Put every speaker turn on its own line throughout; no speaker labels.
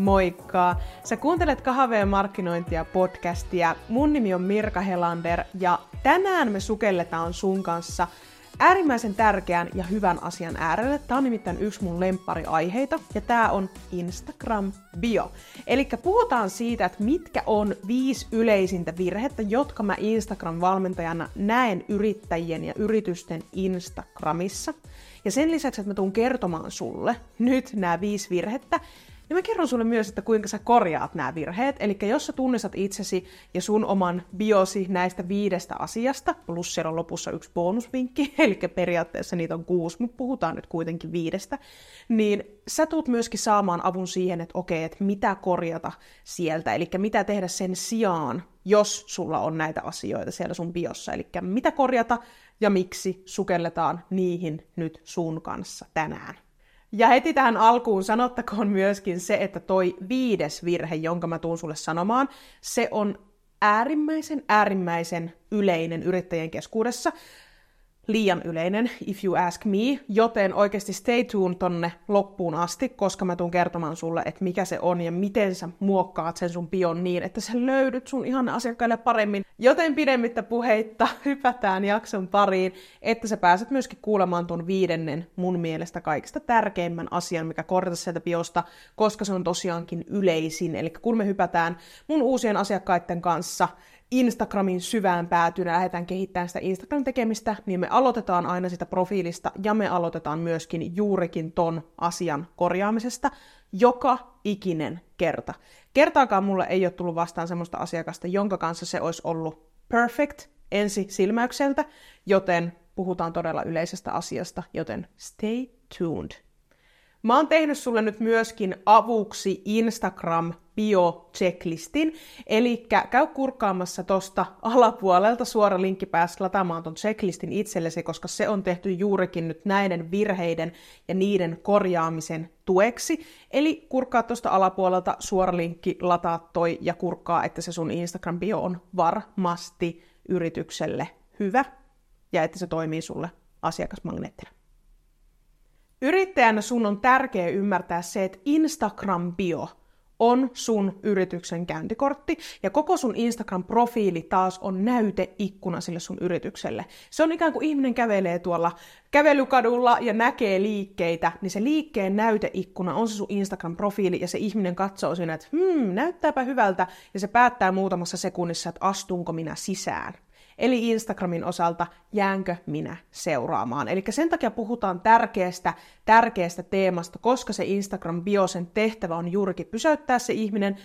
Moikka! Sä kuuntelet Kahveen markkinointia podcastia. Mun nimi on Mirka Helander ja tänään me sukelletaan sun kanssa äärimmäisen tärkeän ja hyvän asian äärelle. Tää on nimittäin yksi mun lemppariaiheita ja tää on Instagram bio. Eli puhutaan siitä, että mitkä on viisi yleisintä virhettä, jotka mä Instagram-valmentajana näen yrittäjien ja yritysten Instagramissa. Ja sen lisäksi, että mä tuun kertomaan sulle nyt nämä viisi virhettä, niin mä kerron sulle myös, että kuinka sä korjaat nämä virheet. Eli jos sä tunnistat itsesi ja sun oman biosi näistä viidestä asiasta, plus siellä on lopussa yksi bonusvinkki, eli periaatteessa niitä on kuusi, mutta puhutaan nyt kuitenkin viidestä, niin sä tuut myöskin saamaan avun siihen, että okei, että mitä korjata sieltä, eli mitä tehdä sen sijaan, jos sulla on näitä asioita siellä sun biossa. Eli mitä korjata ja miksi sukelletaan niihin nyt sun kanssa tänään. Ja heti tähän alkuun sanottakoon myöskin se, että toi viides virhe, jonka mä tuun sulle sanomaan, se on äärimmäisen, äärimmäisen yleinen yrittäjien keskuudessa liian yleinen, if you ask me, joten oikeasti stay tuned tonne loppuun asti, koska mä tuun kertomaan sulle, että mikä se on ja miten sä muokkaat sen sun pion niin, että sä löydyt sun ihan asiakkaille paremmin. Joten pidemmittä puheitta hypätään jakson pariin, että sä pääset myöskin kuulemaan tuon viidennen mun mielestä kaikista tärkeimmän asian, mikä korjata sieltä biosta, koska se on tosiaankin yleisin. Eli kun me hypätään mun uusien asiakkaiden kanssa Instagramin syvään päätyyn ja lähdetään kehittämään sitä Instagram-tekemistä, niin me aloitetaan aina sitä profiilista ja me aloitetaan myöskin juurikin ton asian korjaamisesta joka ikinen kerta. Kertaakaan mulle ei ole tullut vastaan semmoista asiakasta, jonka kanssa se olisi ollut perfect ensi silmäykseltä, joten puhutaan todella yleisestä asiasta, joten stay tuned. Mä oon tehnyt sulle nyt myöskin avuksi Instagram bio-checklistin, eli käy kurkkaamassa tosta alapuolelta suora linkki päästä lataamaan ton checklistin itsellesi, koska se on tehty juurikin nyt näiden virheiden ja niiden korjaamisen tueksi. Eli kurkkaa tuosta alapuolelta suora linkki, lataa toi ja kurkkaa, että se sun Instagram bio on varmasti yritykselle hyvä ja että se toimii sulle asiakasmagneettina. Yrittäjänä sun on tärkeää ymmärtää se, että Instagram-bio on sun yrityksen käyntikortti, ja koko sun Instagram-profiili taas on näyteikkuna sille sun yritykselle. Se on ikään kuin ihminen kävelee tuolla kävelykadulla ja näkee liikkeitä, niin se liikkeen näyteikkuna on se sun Instagram-profiili, ja se ihminen katsoo siinä, että hmm, näyttääpä hyvältä, ja se päättää muutamassa sekunnissa, että astunko minä sisään eli Instagramin osalta jäänkö minä seuraamaan. Eli sen takia puhutaan tärkeästä, tärkeästä teemasta, koska se Instagram-biosen tehtävä on juurikin pysäyttää se ihminen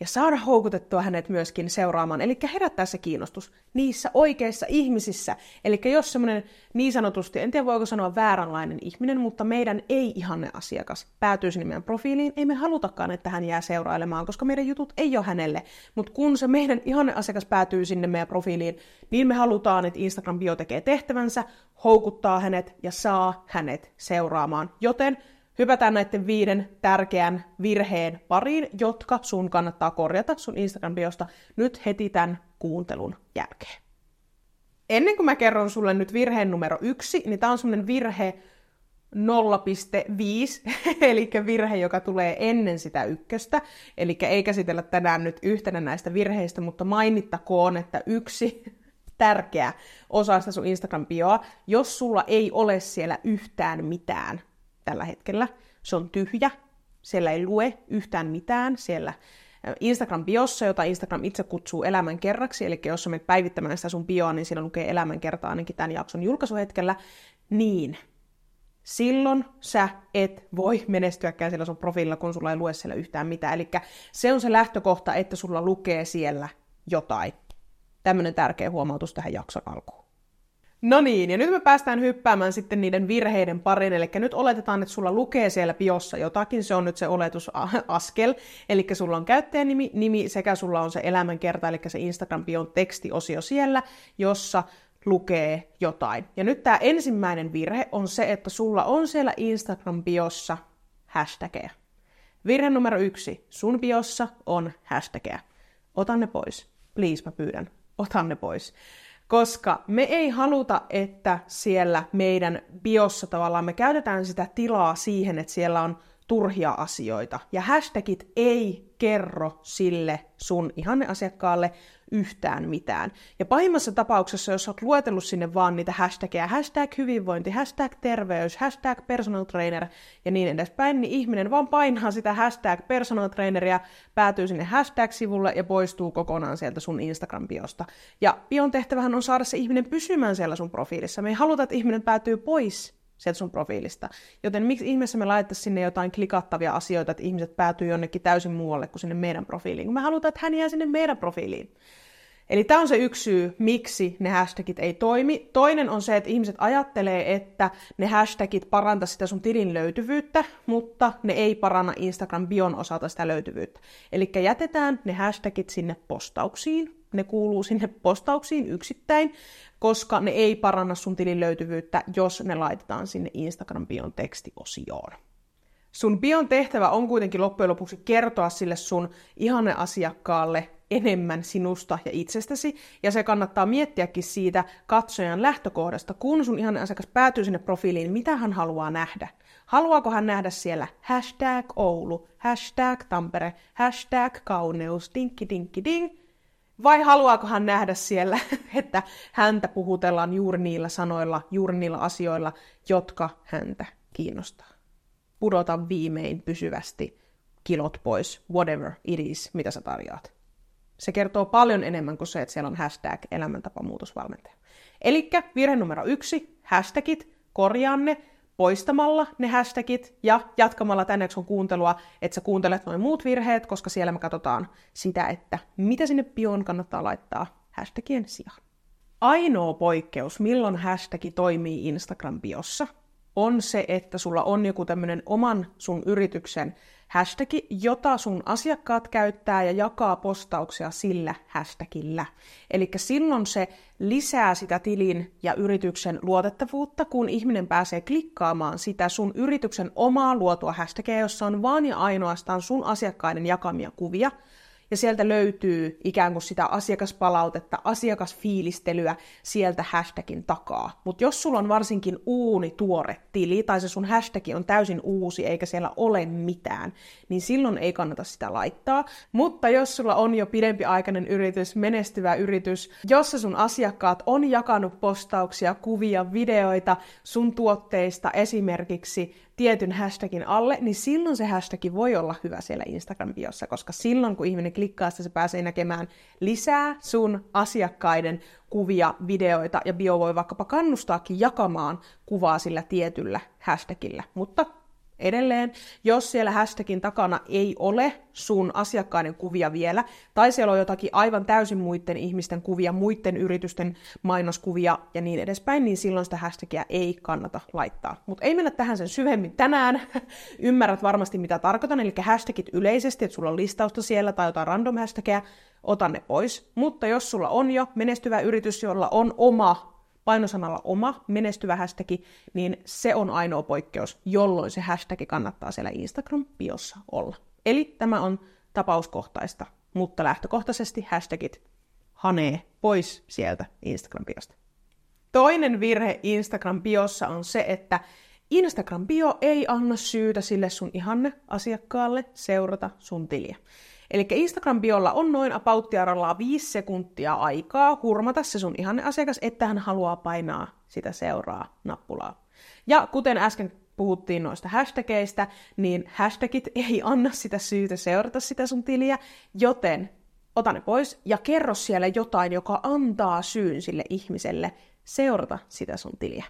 ja saada houkutettua hänet myöskin seuraamaan, eli herättää se kiinnostus niissä oikeissa ihmisissä. Eli jos semmoinen niin sanotusti, en tiedä voiko sanoa vääränlainen ihminen, mutta meidän ei-ihanne asiakas päätyy sinne meidän profiiliin, ei me halutakaan, että hän jää seurailemaan, koska meidän jutut ei ole hänelle. Mutta kun se meidän ihanne asiakas päätyy sinne meidän profiiliin, niin me halutaan, että Instagram bio tekee tehtävänsä, houkuttaa hänet ja saa hänet seuraamaan. Joten hypätään näiden viiden tärkeän virheen pariin, jotka sun kannattaa korjata sun Instagram-biosta nyt heti tämän kuuntelun jälkeen. Ennen kuin mä kerron sulle nyt virheen numero yksi, niin tää on semmonen virhe 0,5, eli virhe, joka tulee ennen sitä ykköstä. Eli ei käsitellä tänään nyt yhtenä näistä virheistä, mutta mainittakoon, että yksi tärkeä osa sitä sun Instagram-bioa, jos sulla ei ole siellä yhtään mitään, tällä hetkellä. Se on tyhjä, siellä ei lue yhtään mitään, siellä Instagram-biossa, jota Instagram itse kutsuu elämän kerraksi, eli jos sä menet päivittämään sitä sun bioa, niin siellä lukee elämän kerta ainakin tämän jakson julkaisuhetkellä, niin silloin sä et voi menestyäkään siellä sun profiililla, kun sulla ei lue siellä yhtään mitään. Eli se on se lähtökohta, että sulla lukee siellä jotain. Tämmöinen tärkeä huomautus tähän jakson alkuun. No niin, ja nyt me päästään hyppäämään sitten niiden virheiden parin, eli nyt oletetaan, että sulla lukee siellä biossa jotakin, se on nyt se oletusaskel, eli sulla on käyttäjänimi, nimi sekä sulla on se elämänkerta, eli se Instagram-bion tekstiosio siellä, jossa lukee jotain. Ja nyt tämä ensimmäinen virhe on se, että sulla on siellä Instagram-biossa hashtageja. Virhe numero yksi, sun biossa on hashtageja. Otan ne pois. Please, mä pyydän. Otan ne pois koska me ei haluta, että siellä meidän biossa tavallaan me käytetään sitä tilaa siihen, että siellä on turhia asioita. Ja hashtagit ei kerro sille sun ihanneasiakkaalle yhtään mitään. Ja pahimmassa tapauksessa, jos olet luetellut sinne vaan niitä hashtageja, hashtag hyvinvointi, hashtag terveys, hashtag personal trainer ja niin edespäin, niin ihminen vaan painaa sitä hashtag personal traineria, päätyy sinne hashtag-sivulle ja poistuu kokonaan sieltä sun Instagram-biosta. Ja bion tehtävähän on saada se ihminen pysymään siellä sun profiilissa. Me ei haluta, että ihminen päätyy pois sieltä sun profiilista. Joten miksi ihmeessä me laittaisiin sinne jotain klikattavia asioita, että ihmiset päätyy jonnekin täysin muualle kuin sinne meidän profiiliin, kun me halutaan, että hän jää sinne meidän profiiliin. Eli tämä on se yksi syy, miksi ne hashtagit ei toimi. Toinen on se, että ihmiset ajattelee, että ne hashtagit parantaa sitä sun tilin löytyvyyttä, mutta ne ei paranna Instagram-bion osalta sitä löytyvyyttä. Eli jätetään ne hashtagit sinne postauksiin, ne kuuluu sinne postauksiin yksittäin, koska ne ei paranna sun tilin löytyvyyttä, jos ne laitetaan sinne Instagram-bion tekstiosioon. Sun bion tehtävä on kuitenkin loppujen lopuksi kertoa sille sun ihanne asiakkaalle enemmän sinusta ja itsestäsi, ja se kannattaa miettiäkin siitä katsojan lähtökohdasta, kun sun ihanne asiakas päätyy sinne profiiliin, mitä hän haluaa nähdä. Haluaako hän nähdä siellä hashtag Oulu, hashtag Tampere, hashtag kauneus, dinkki dinkki ding, vai haluaako hän nähdä siellä, että häntä puhutellaan juuri niillä sanoilla, juuri niillä asioilla, jotka häntä kiinnostaa? Pudota viimein pysyvästi kilot pois, whatever it is, mitä sä tarjoat. Se kertoo paljon enemmän kuin se, että siellä on hashtag elämäntapamuutosvalmentaja. Eli virhe numero yksi, hashtagit, korjaa ne poistamalla ne hashtagit ja jatkamalla tänne sun kuuntelua, että sä kuuntelet noin muut virheet, koska siellä me katsotaan sitä, että mitä sinne bioon kannattaa laittaa hashtagien sijaan. Ainoa poikkeus, milloin hashtag toimii Instagram-biossa, on se, että sulla on joku tämmöinen oman sun yrityksen hashtag, jota sun asiakkaat käyttää ja jakaa postauksia sillä hashtagillä. Eli silloin se lisää sitä tilin ja yrityksen luotettavuutta, kun ihminen pääsee klikkaamaan sitä sun yrityksen omaa luotua hashtagia, jossa on vaan ja ainoastaan sun asiakkaiden jakamia kuvia – ja sieltä löytyy ikään kuin sitä asiakaspalautetta, asiakasfiilistelyä sieltä hashtagin takaa. Mutta jos sulla on varsinkin uuni tuore tili, tai se sun hashtag on täysin uusi, eikä siellä ole mitään, niin silloin ei kannata sitä laittaa. Mutta jos sulla on jo pidempiaikainen yritys, menestyvä yritys, jossa sun asiakkaat on jakanut postauksia, kuvia, videoita sun tuotteista esimerkiksi tietyn hashtagin alle, niin silloin se hashtag voi olla hyvä siellä Instagram-biossa, koska silloin kun ihminen klikkaa sitä, se pääsee näkemään lisää sun asiakkaiden kuvia, videoita, ja bio voi vaikkapa kannustaakin jakamaan kuvaa sillä tietyllä hashtagillä. Mutta edelleen, jos siellä hashtagin takana ei ole sun asiakkaiden kuvia vielä, tai siellä on jotakin aivan täysin muiden ihmisten kuvia, muiden yritysten mainoskuvia ja niin edespäin, niin silloin sitä hashtagia ei kannata laittaa. Mutta ei mennä tähän sen syvemmin tänään. Ymmärrät varmasti, mitä tarkoitan, eli hashtagit yleisesti, että sulla on listausta siellä tai jotain random hashtagia, ota ne pois. Mutta jos sulla on jo menestyvä yritys, jolla on oma painosanalla oma menestyvä hashtag, niin se on ainoa poikkeus, jolloin se hashtag kannattaa siellä Instagram-biossa olla. Eli tämä on tapauskohtaista, mutta lähtökohtaisesti hashtagit hanee pois sieltä Instagram-biosta. Toinen virhe Instagram-biossa on se, että Instagram-bio ei anna syytä sille sun ihanne asiakkaalle seurata sun tiliä. Eli Instagram-biolla on noin apauttiarallaan 5 sekuntia aikaa hurmata se sun ihanne asiakas, että hän haluaa painaa sitä seuraa nappulaa. Ja kuten äsken puhuttiin noista hashtageista, niin hashtagit ei anna sitä syytä seurata sitä sun tiliä, joten ota ne pois ja kerro siellä jotain, joka antaa syyn sille ihmiselle seurata sitä sun tiliä.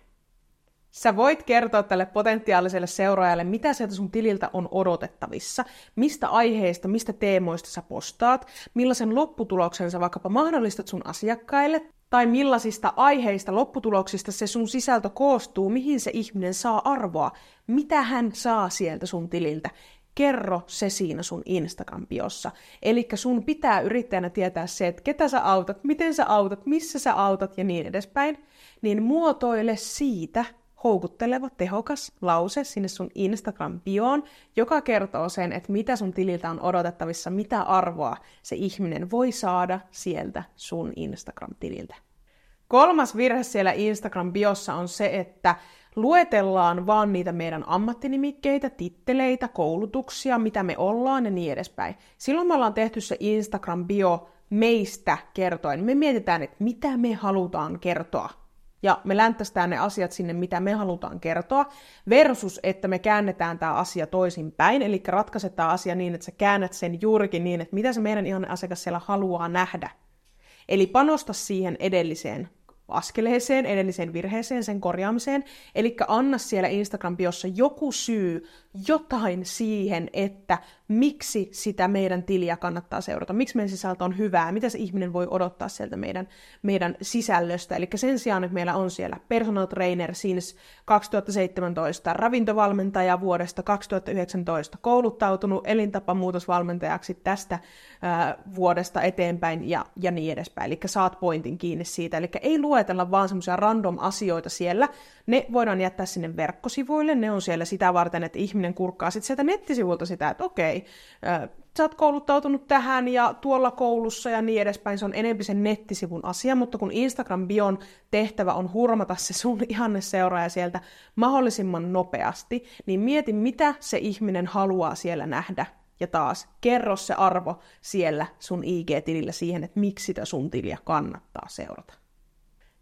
Sä voit kertoa tälle potentiaaliselle seuraajalle, mitä sieltä sun tililtä on odotettavissa, mistä aiheista, mistä teemoista sä postaat, millaisen lopputuloksen sä vaikkapa mahdollistat sun asiakkaille, tai millaisista aiheista, lopputuloksista se sun sisältö koostuu, mihin se ihminen saa arvoa, mitä hän saa sieltä sun tililtä. Kerro se siinä sun Instagram-biossa. Eli sun pitää yrittäjänä tietää se, että ketä sä autat, miten sä autat, missä sä autat ja niin edespäin. Niin muotoile siitä houkutteleva, tehokas lause sinne sun Instagram-bioon, joka kertoo sen, että mitä sun tililtä on odotettavissa, mitä arvoa se ihminen voi saada sieltä sun Instagram-tililtä. Kolmas virhe siellä Instagram-biossa on se, että luetellaan vaan niitä meidän ammattinimikkeitä, titteleitä, koulutuksia, mitä me ollaan ja niin edespäin. Silloin me ollaan tehty se Instagram-bio meistä kertoen. Me mietitään, että mitä me halutaan kertoa ja me länttästään ne asiat sinne, mitä me halutaan kertoa, versus, että me käännetään tämä asia toisinpäin, eli ratkaisetaan asia niin, että sä käännät sen juurikin niin, että mitä se meidän ihan asiakas siellä haluaa nähdä. Eli panosta siihen edelliseen askeleeseen, edelliseen virheeseen, sen korjaamiseen. Eli anna siellä Instagram-biossa joku syy, jotain siihen, että miksi sitä meidän tiliä kannattaa seurata, miksi meidän sisältö on hyvää, mitä se ihminen voi odottaa sieltä meidän, meidän sisällöstä. Eli sen sijaan, että meillä on siellä personal trainer since 2017, ravintovalmentaja vuodesta 2019, kouluttautunut elintapamuutosvalmentajaksi tästä ää, vuodesta eteenpäin ja, ja niin edespäin. Eli saat pointin kiinni siitä. Eli ei luetella vaan semmoisia random asioita siellä, ne voidaan jättää sinne verkkosivuille, ne on siellä sitä varten, että ihminen kurkkaa sitten sieltä nettisivulta sitä, että okei, sä oot kouluttautunut tähän ja tuolla koulussa ja niin edespäin, se on enemmän sen nettisivun asia, mutta kun Instagram-bion tehtävä on hurmata se sun ihanne seuraaja sieltä mahdollisimman nopeasti, niin mieti, mitä se ihminen haluaa siellä nähdä. Ja taas, kerro se arvo siellä sun IG-tilillä siihen, että miksi sitä sun tiliä kannattaa seurata.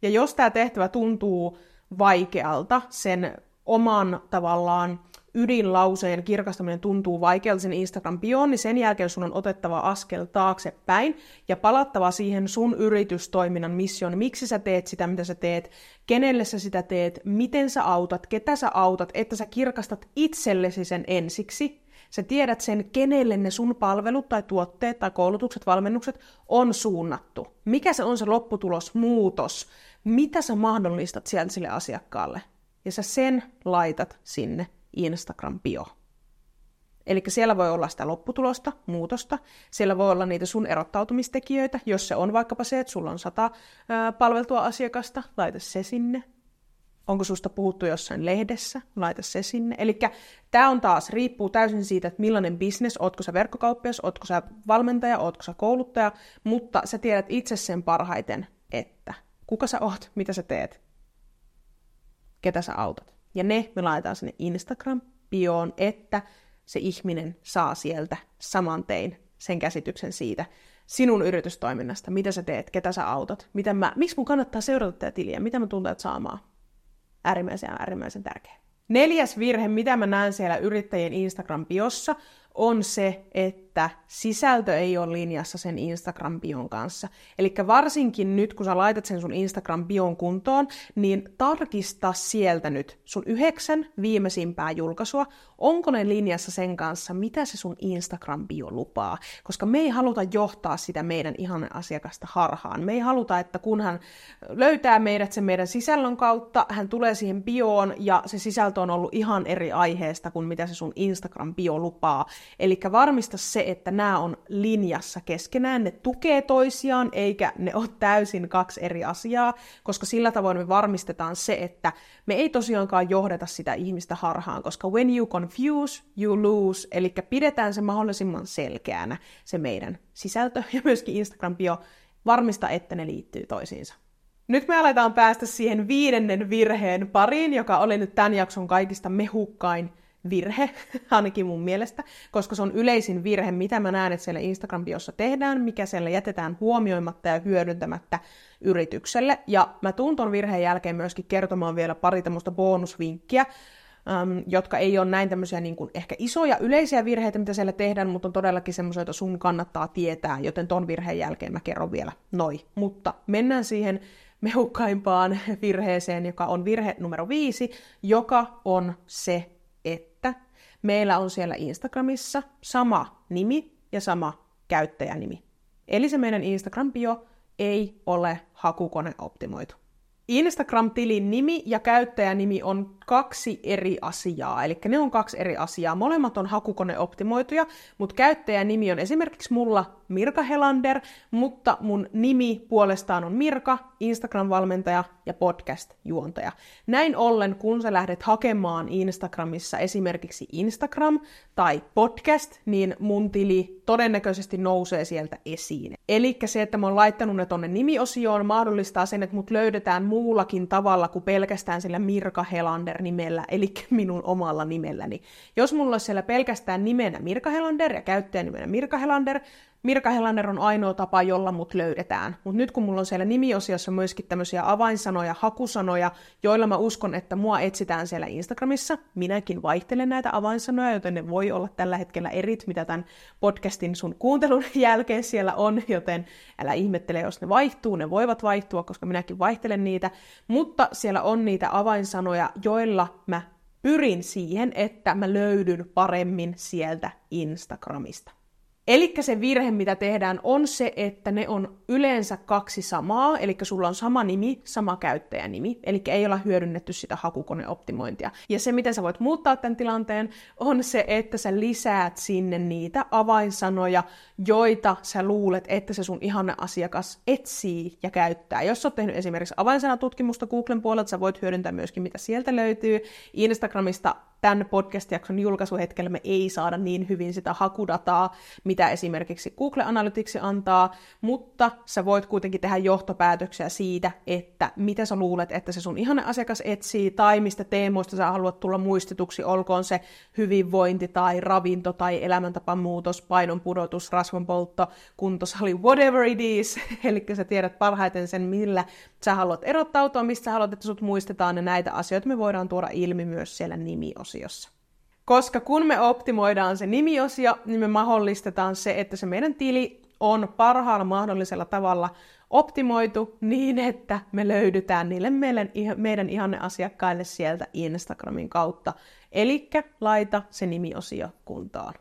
Ja jos tämä tehtävä tuntuu vaikealta, sen oman tavallaan ydinlauseen kirkastaminen tuntuu vaikealta sen Instagram-bioon, niin sen jälkeen sun on otettava askel taaksepäin ja palattava siihen sun yritystoiminnan missioon. Miksi sä teet sitä, mitä sä teet, kenelle sä sitä teet, miten sä autat, ketä sä autat, että sä kirkastat itsellesi sen ensiksi. Sä tiedät sen, kenelle ne sun palvelut tai tuotteet tai koulutukset, valmennukset on suunnattu. Mikä se on se lopputulos, muutos, mitä sä mahdollistat sieltä sille asiakkaalle. Ja sä sen laitat sinne Instagram-bio. Eli siellä voi olla sitä lopputulosta, muutosta. Siellä voi olla niitä sun erottautumistekijöitä. Jos se on vaikkapa se, että sulla on sata ää, palveltua asiakasta, laita se sinne. Onko susta puhuttu jossain lehdessä, laita se sinne. Eli tämä on taas, riippuu täysin siitä, että millainen bisnes, ootko sä verkkokauppias, ootko sä valmentaja, ootko sä kouluttaja, mutta sä tiedät itse sen parhaiten, että kuka sä oot, mitä sä teet, ketä sä autat. Ja ne me laitetaan sinne Instagram-bioon, että se ihminen saa sieltä saman tein sen käsityksen siitä sinun yritystoiminnasta, mitä sä teet, ketä sä autat, miten mä, miksi mun kannattaa seurata tätä tiliä, mitä mä tuntuu, että saamaan. Äärimmäisen äärimmäisen tärkeä. Neljäs virhe, mitä mä näen siellä yrittäjien Instagram-biossa, on se, että sisältö ei ole linjassa sen Instagram-bion kanssa. Eli varsinkin nyt, kun sä laitat sen sun Instagram-bion kuntoon, niin tarkista sieltä nyt sun yhdeksän viimeisimpää julkaisua, onko ne linjassa sen kanssa, mitä se sun Instagram-bio lupaa. Koska me ei haluta johtaa sitä meidän ihan asiakasta harhaan. Me ei haluta, että kun hän löytää meidät sen meidän sisällön kautta, hän tulee siihen bioon ja se sisältö on ollut ihan eri aiheesta kuin mitä se sun Instagram-bio lupaa. Eli varmista se, että nämä on linjassa keskenään, ne tukee toisiaan, eikä ne ole täysin kaksi eri asiaa, koska sillä tavoin me varmistetaan se, että me ei tosiaankaan johdeta sitä ihmistä harhaan, koska when you confuse, you lose, eli pidetään se mahdollisimman selkeänä, se meidän sisältö ja myöskin Instagram-bio, varmista, että ne liittyy toisiinsa. Nyt me aletaan päästä siihen viidennen virheen pariin, joka oli nyt tämän jakson kaikista mehukkain virhe, ainakin mun mielestä, koska se on yleisin virhe, mitä mä näen, että siellä Instagram-biossa tehdään, mikä siellä jätetään huomioimatta ja hyödyntämättä yritykselle. Ja mä tuun ton virheen jälkeen myöskin kertomaan vielä pari tämmöistä bonusvinkkiä, um, jotka ei ole näin tämmöisiä niin kuin ehkä isoja yleisiä virheitä, mitä siellä tehdään, mutta on todellakin semmoisia, joita sun kannattaa tietää, joten ton virheen jälkeen mä kerron vielä noi. Mutta mennään siihen mehukkaimpaan virheeseen, joka on virhe numero viisi, joka on se, meillä on siellä Instagramissa sama nimi ja sama käyttäjänimi. Eli se meidän Instagram-bio ei ole hakukoneoptimoitu. Instagram-tilin nimi ja käyttäjänimi on kaksi eri asiaa, eli ne on kaksi eri asiaa. Molemmat on hakukoneoptimoituja, mutta käyttäjänimi on esimerkiksi mulla Mirka Helander, mutta mun nimi puolestaan on Mirka, Instagram-valmentaja ja podcast-juontaja. Näin ollen, kun sä lähdet hakemaan Instagramissa esimerkiksi Instagram tai podcast, niin mun tili todennäköisesti nousee sieltä esiin. Eli se, että mä oon laittanut ne tonne nimiosioon, mahdollistaa sen, että mut löydetään muullakin tavalla kuin pelkästään sillä Mirka Helander-nimellä, eli minun omalla nimelläni. Jos mulla olisi siellä pelkästään nimenä Mirka Helander ja käyttäjänimenä Mirka Helander, Mirka Helander on ainoa tapa, jolla mut löydetään. Mutta nyt kun mulla on siellä nimiosiossa myöskin tämmöisiä avainsanoja, hakusanoja, joilla mä uskon, että mua etsitään siellä Instagramissa, minäkin vaihtelen näitä avainsanoja, joten ne voi olla tällä hetkellä erit, mitä tämän podcastin sun kuuntelun jälkeen siellä on, joten älä ihmettele, jos ne vaihtuu, ne voivat vaihtua, koska minäkin vaihtelen niitä, mutta siellä on niitä avainsanoja, joilla mä pyrin siihen, että mä löydyn paremmin sieltä Instagramista. Eli se virhe, mitä tehdään, on se, että ne on yleensä kaksi samaa, eli sulla on sama nimi, sama käyttäjänimi, eli ei olla hyödynnetty sitä hakukoneoptimointia. Ja se, miten sä voit muuttaa tämän tilanteen, on se, että sä lisäät sinne niitä avainsanoja, joita sä luulet, että se sun ihanne asiakas etsii ja käyttää. Jos sä oot tehnyt esimerkiksi avainsanatutkimusta Googlen puolelta, sä voit hyödyntää myöskin, mitä sieltä löytyy. Instagramista tämän podcast-jakson julkaisuhetkellä me ei saada niin hyvin sitä hakudataa, mitä esimerkiksi Google Analytics antaa, mutta sä voit kuitenkin tehdä johtopäätöksiä siitä, että mitä sä luulet, että se sun ihanne asiakas etsii, tai mistä teemoista sä haluat tulla muistetuksi, olkoon se hyvinvointi tai ravinto tai elämäntapan muutos, painon pudotus, rasvanpoltto, kuntosali, whatever it is. Eli sä tiedät parhaiten sen, millä sä haluat erottautua, mistä sä haluat, että sut muistetaan, ja näitä asioita me voidaan tuoda ilmi myös siellä nimiosiossa. Koska kun me optimoidaan se nimiosio, niin me mahdollistetaan se, että se meidän tili on parhaalla mahdollisella tavalla optimoitu niin, että me löydytään niille meidän, meidän ihanne asiakkaille sieltä Instagramin kautta. Eli laita se nimiosio kuntoon.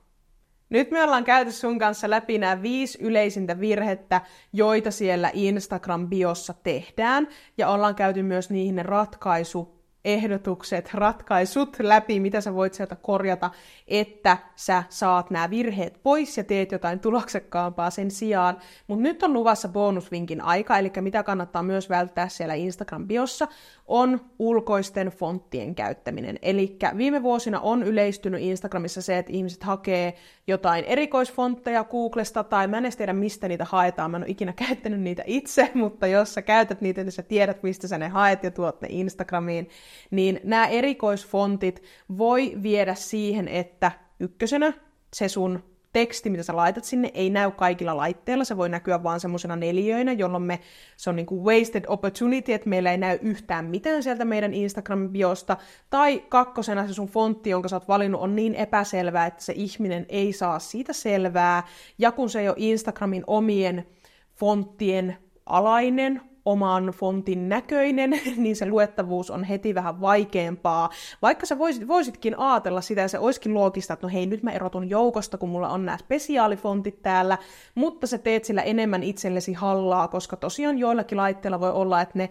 Nyt me ollaan käyty sun kanssa läpi nämä viisi yleisintä virhettä, joita siellä Instagram-biossa tehdään, ja ollaan käyty myös niihin ratkaisu ehdotukset, ratkaisut läpi, mitä sä voit sieltä korjata, että sä saat nämä virheet pois ja teet jotain tuloksekkaampaa sen sijaan. Mutta nyt on luvassa bonusvinkin aika, eli mitä kannattaa myös välttää siellä Instagram-biossa, on ulkoisten fonttien käyttäminen. Eli viime vuosina on yleistynyt Instagramissa se, että ihmiset hakee jotain erikoisfontteja Googlesta, tai mä en edes tiedä, mistä niitä haetaan, mä en ole ikinä käyttänyt niitä itse, mutta jos sä käytät niitä, niin sä tiedät, mistä sä ne haet ja tuot ne Instagramiin, niin nämä erikoisfontit voi viedä siihen, että ykkösenä se sun teksti, mitä sä laitat sinne, ei näy kaikilla laitteilla, se voi näkyä vaan semmoisena neljöinä, jolloin me, se on niin kuin wasted opportunity, että meillä ei näy yhtään mitään sieltä meidän Instagram-biosta, tai kakkosena se sun fontti, jonka sä oot valinnut, on niin epäselvää, että se ihminen ei saa siitä selvää, ja kun se ei ole Instagramin omien fonttien alainen, oman fontin näköinen, niin se luettavuus on heti vähän vaikeampaa. Vaikka sä voisit, voisitkin ajatella sitä ja se olisikin loogista, että no hei, nyt mä erotun joukosta, kun mulla on nämä spesiaalifontit täällä, mutta sä teet sillä enemmän itsellesi hallaa, koska tosiaan joillakin laitteilla voi olla, että ne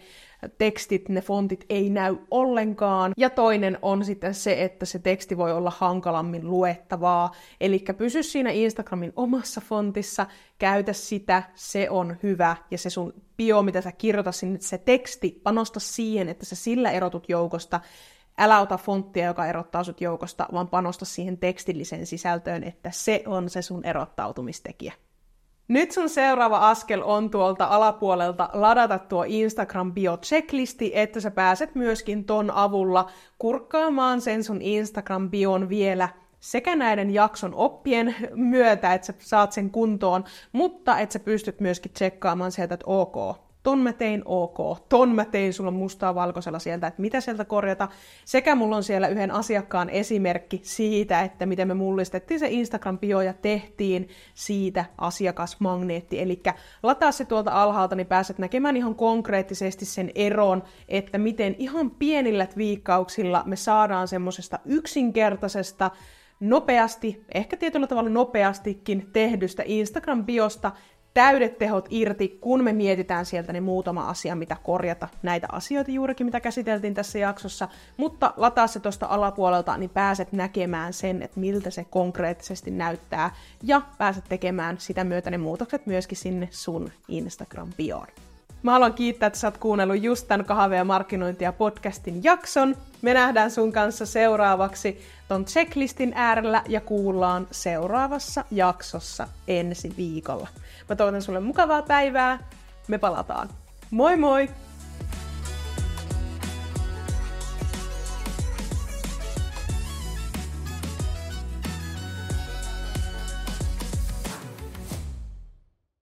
tekstit, ne fontit ei näy ollenkaan. Ja toinen on sitten se, että se teksti voi olla hankalammin luettavaa. Eli pysy siinä Instagramin omassa fontissa, käytä sitä, se on hyvä. Ja se sun bio, mitä sä kirjoitat sinne, se teksti, panosta siihen, että sä sillä erotut joukosta. Älä ota fonttia, joka erottaa sut joukosta, vaan panosta siihen tekstilliseen sisältöön, että se on se sun erottautumistekijä. Nyt sun seuraava askel on tuolta alapuolelta ladata tuo Instagram bio checklisti, että sä pääset myöskin ton avulla kurkkaamaan sen sun Instagram bion vielä sekä näiden jakson oppien myötä, että sä saat sen kuntoon, mutta että sä pystyt myöskin tsekkaamaan sieltä, että ok, ton mä tein ok, ton mä tein sulla mustaa valkoisella sieltä, että mitä sieltä korjata. Sekä mulla on siellä yhden asiakkaan esimerkki siitä, että miten me mullistettiin se Instagram-bio ja tehtiin siitä asiakasmagneetti. Eli lataa se tuolta alhaalta, niin pääset näkemään ihan konkreettisesti sen eron, että miten ihan pienillä viikkauksilla me saadaan semmoisesta yksinkertaisesta, nopeasti, ehkä tietyllä tavalla nopeastikin tehdystä Instagram-biosta täydet tehot irti, kun me mietitään sieltä ne muutama asia, mitä korjata. Näitä asioita juurikin, mitä käsiteltiin tässä jaksossa. Mutta lataa se tuosta alapuolelta, niin pääset näkemään sen, että miltä se konkreettisesti näyttää. Ja pääset tekemään sitä myötä ne muutokset myöskin sinne sun Instagram-bioon. Mä haluan kiittää, että sä oot kuunnellut just tämän kahve- ja markkinointia podcastin jakson. Me nähdään sun kanssa seuraavaksi ton checklistin äärellä ja kuullaan seuraavassa jaksossa ensi viikolla. Mä toivotan sulle mukavaa päivää. Me palataan. Moi moi!